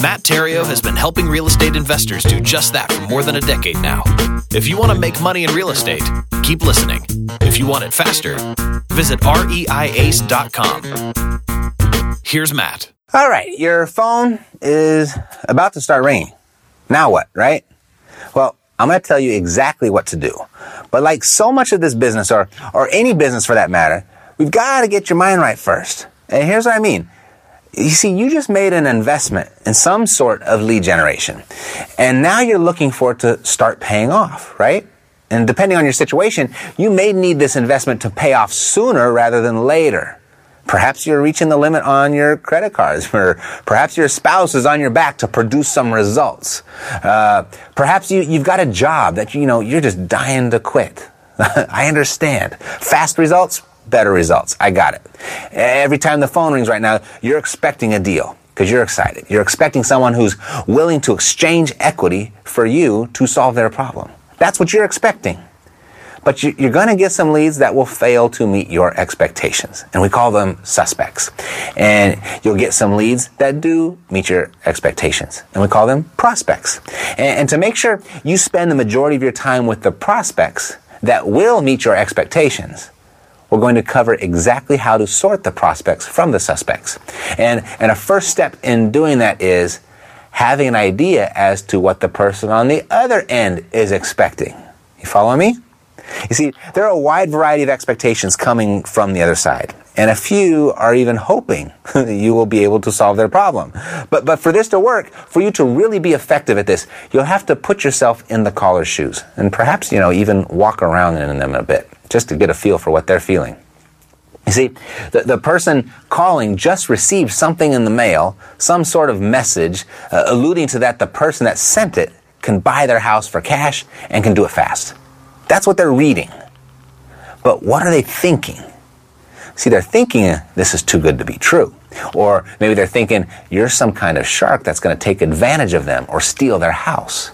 Matt Theriault has been helping real estate investors do just that for more than a decade now. If you want to make money in real estate, keep listening. If you want it faster, visit reiace.com. Here's Matt. All right, your phone is about to start ringing. Now what, right? Well, I'm going to tell you exactly what to do. But like so much of this business, or, or any business for that matter, we've got to get your mind right first. And here's what I mean. You see, you just made an investment in some sort of lead generation. And now you're looking for it to start paying off, right? And depending on your situation, you may need this investment to pay off sooner rather than later. Perhaps you're reaching the limit on your credit cards, or perhaps your spouse is on your back to produce some results. Uh, perhaps you, you've got a job that you know you're just dying to quit. I understand. Fast results, better results. I got it. Every time the phone rings right now, you're expecting a deal because you're excited. You're expecting someone who's willing to exchange equity for you to solve their problem. That's what you're expecting. But you, are going to get some leads that will fail to meet your expectations. And we call them suspects. And you'll get some leads that do meet your expectations. And we call them prospects. And to make sure you spend the majority of your time with the prospects that will meet your expectations, we're going to cover exactly how to sort the prospects from the suspects. And, and a first step in doing that is having an idea as to what the person on the other end is expecting. You follow me? You see, there are a wide variety of expectations coming from the other side. And a few are even hoping that you will be able to solve their problem. But, but for this to work, for you to really be effective at this, you'll have to put yourself in the caller's shoes and perhaps, you know, even walk around in them a bit just to get a feel for what they're feeling. You see, the, the person calling just received something in the mail, some sort of message uh, alluding to that the person that sent it can buy their house for cash and can do it fast. That's what they're reading. But what are they thinking? See, they're thinking this is too good to be true. Or maybe they're thinking you're some kind of shark that's going to take advantage of them or steal their house.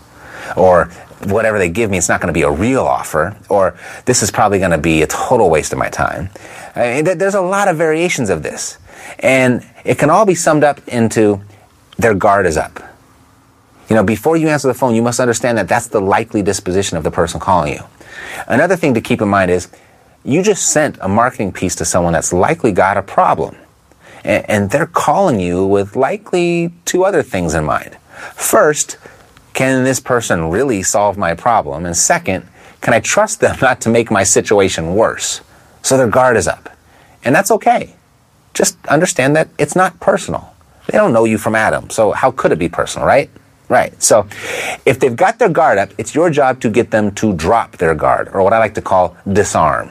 Or whatever they give me, it's not going to be a real offer. Or this is probably going to be a total waste of my time. I mean, there's a lot of variations of this. And it can all be summed up into their guard is up. You know, before you answer the phone, you must understand that that's the likely disposition of the person calling you. Another thing to keep in mind is you just sent a marketing piece to someone that's likely got a problem. And, and they're calling you with likely two other things in mind. First, can this person really solve my problem? And second, can I trust them not to make my situation worse? So their guard is up. And that's okay. Just understand that it's not personal. They don't know you from Adam, so how could it be personal, right? Right. So if they've got their guard up, it's your job to get them to drop their guard, or what I like to call disarm.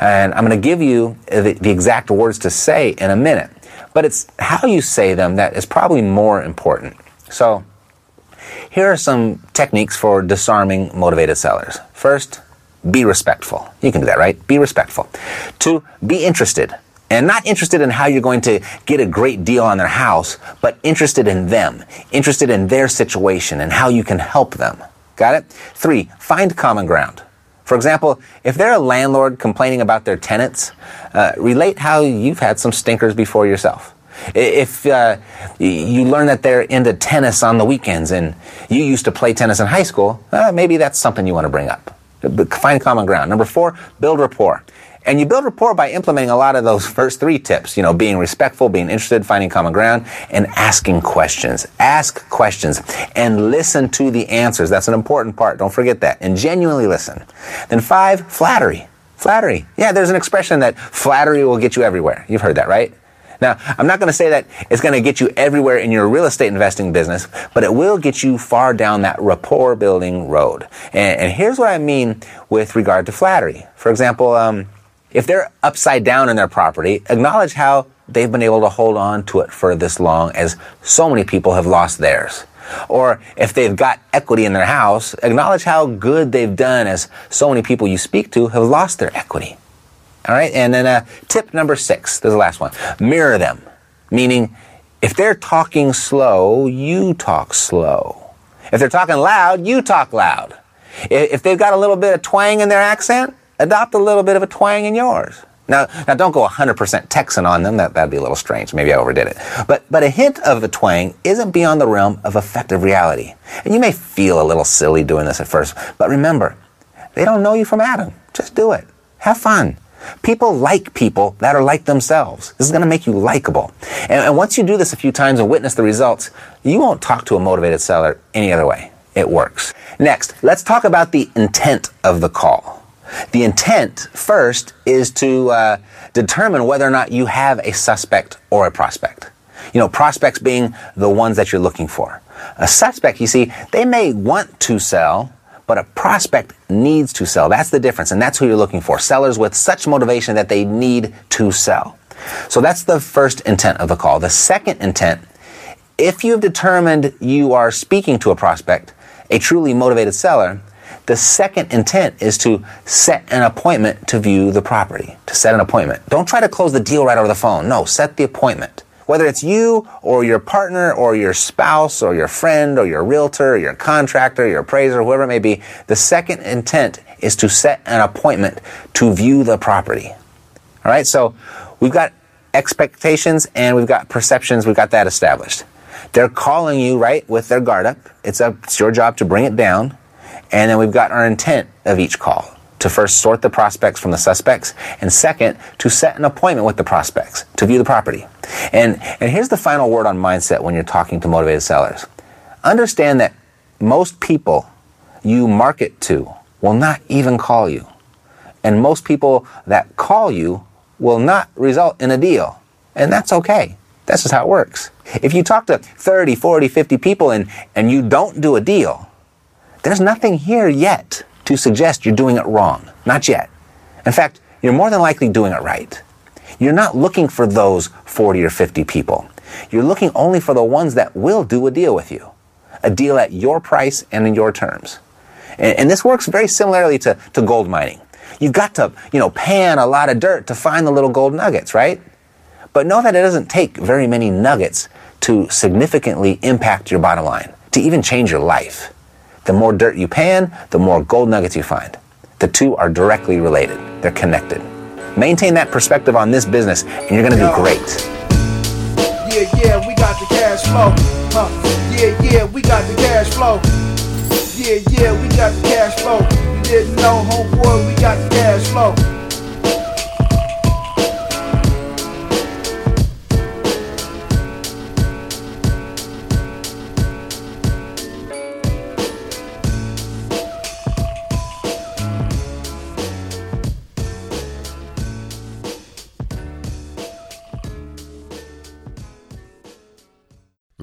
And I'm going to give you the, the, exact words to say in a minute. But it's how you say them that is probably more important. So here are some techniques for disarming motivated sellers. First, be respectful. You can do that, right? Be respectful. Two, be interested and not interested in how you're going to get a great deal on their house, but interested in them, interested in their situation and how you can help them. Got it? Three, find common ground. For example, if they're a landlord complaining about their tenants, uh, relate how you've had some stinkers before yourself. If uh, you learn that they're into tennis on the weekends and you used to play tennis in high school, uh, maybe that's something you want to bring up. Find common ground. Number four, build rapport. And you build rapport by implementing a lot of those first three tips, you know, being respectful, being interested, finding common ground, and asking questions. Ask questions and listen to the answers. That's an important part. Don't forget that. And genuinely listen. Then five, flattery. Flattery. Yeah, there's an expression that flattery will get you everywhere. You've heard that, right? Now, I'm not going to say that it's going to get you everywhere in your real estate investing business, but it will get you far down that rapport building road. And, and here's what I mean with regard to flattery. For example, um, if they're upside down in their property, acknowledge how they've been able to hold on to it for this long as so many people have lost theirs. Or if they've got equity in their house, acknowledge how good they've done as so many people you speak to have lost their equity. All right. And then uh, tip number six, this is the last one. Mirror them. Meaning, if they're talking slow, you talk slow. If they're talking loud, you talk loud. If they've got a little bit of twang in their accent, adopt a little bit of a twang in yours. Now, now don't go 100% Texan on them. That, that'd be a little strange. Maybe I overdid it. But, but a hint of a twang isn't beyond the realm of effective reality. And you may feel a little silly doing this at first, but remember, they don't know you from Adam. Just do it. Have fun. People like people that are like themselves. This is going to make you likable. And, and once you do this a few times and witness the results, you won't talk to a motivated seller any other way. It works. Next, let's talk about the intent of the call. The intent first is to uh, determine whether or not you have a suspect or a prospect. You know, prospects being the ones that you're looking for. A suspect, you see, they may want to sell, but a prospect needs to sell. That's the difference, and that's who you're looking for. Sellers with such motivation that they need to sell. So that's the first intent of the call. The second intent, if you have determined you are speaking to a prospect, a truly motivated seller, the second intent is to set an appointment to view the property, to set an appointment. Don't try to close the deal right over the phone. No, set the appointment. Whether it's you or your partner or your spouse or your friend or your realtor or your contractor, your appraiser, whoever it may be, the second intent is to set an appointment to view the property. All right, so we've got expectations and we've got perceptions, we've got that established. They're calling you, right, with their guard up. It's, a, it's your job to bring it down. And then we've got our intent of each call to first sort the prospects from the suspects, and second, to set an appointment with the prospects to view the property. And, and here's the final word on mindset when you're talking to motivated sellers. Understand that most people you market to will not even call you. And most people that call you will not result in a deal. And that's okay. That's just how it works. If you talk to 30, 40, 50 people and, and you don't do a deal, there's nothing here yet to suggest you're doing it wrong. Not yet. In fact, you're more than likely doing it right. You're not looking for those 40 or 50 people. You're looking only for the ones that will do a deal with you. A deal at your price and in your terms. And, and this works very similarly to, to gold mining. You've got to, you know, pan a lot of dirt to find the little gold nuggets, right? But know that it doesn't take very many nuggets to significantly impact your bottom line, to even change your life. The more dirt you pan, the more gold nuggets you find. The two are directly related. They're connected. Maintain that perspective on this business and you're going to do great. Yeah, yeah, we got the cash flow. Huh. Yeah, yeah, we got the cash flow. Yeah, yeah, we got the cash flow. You didn't know, homeboy, we got the cash flow.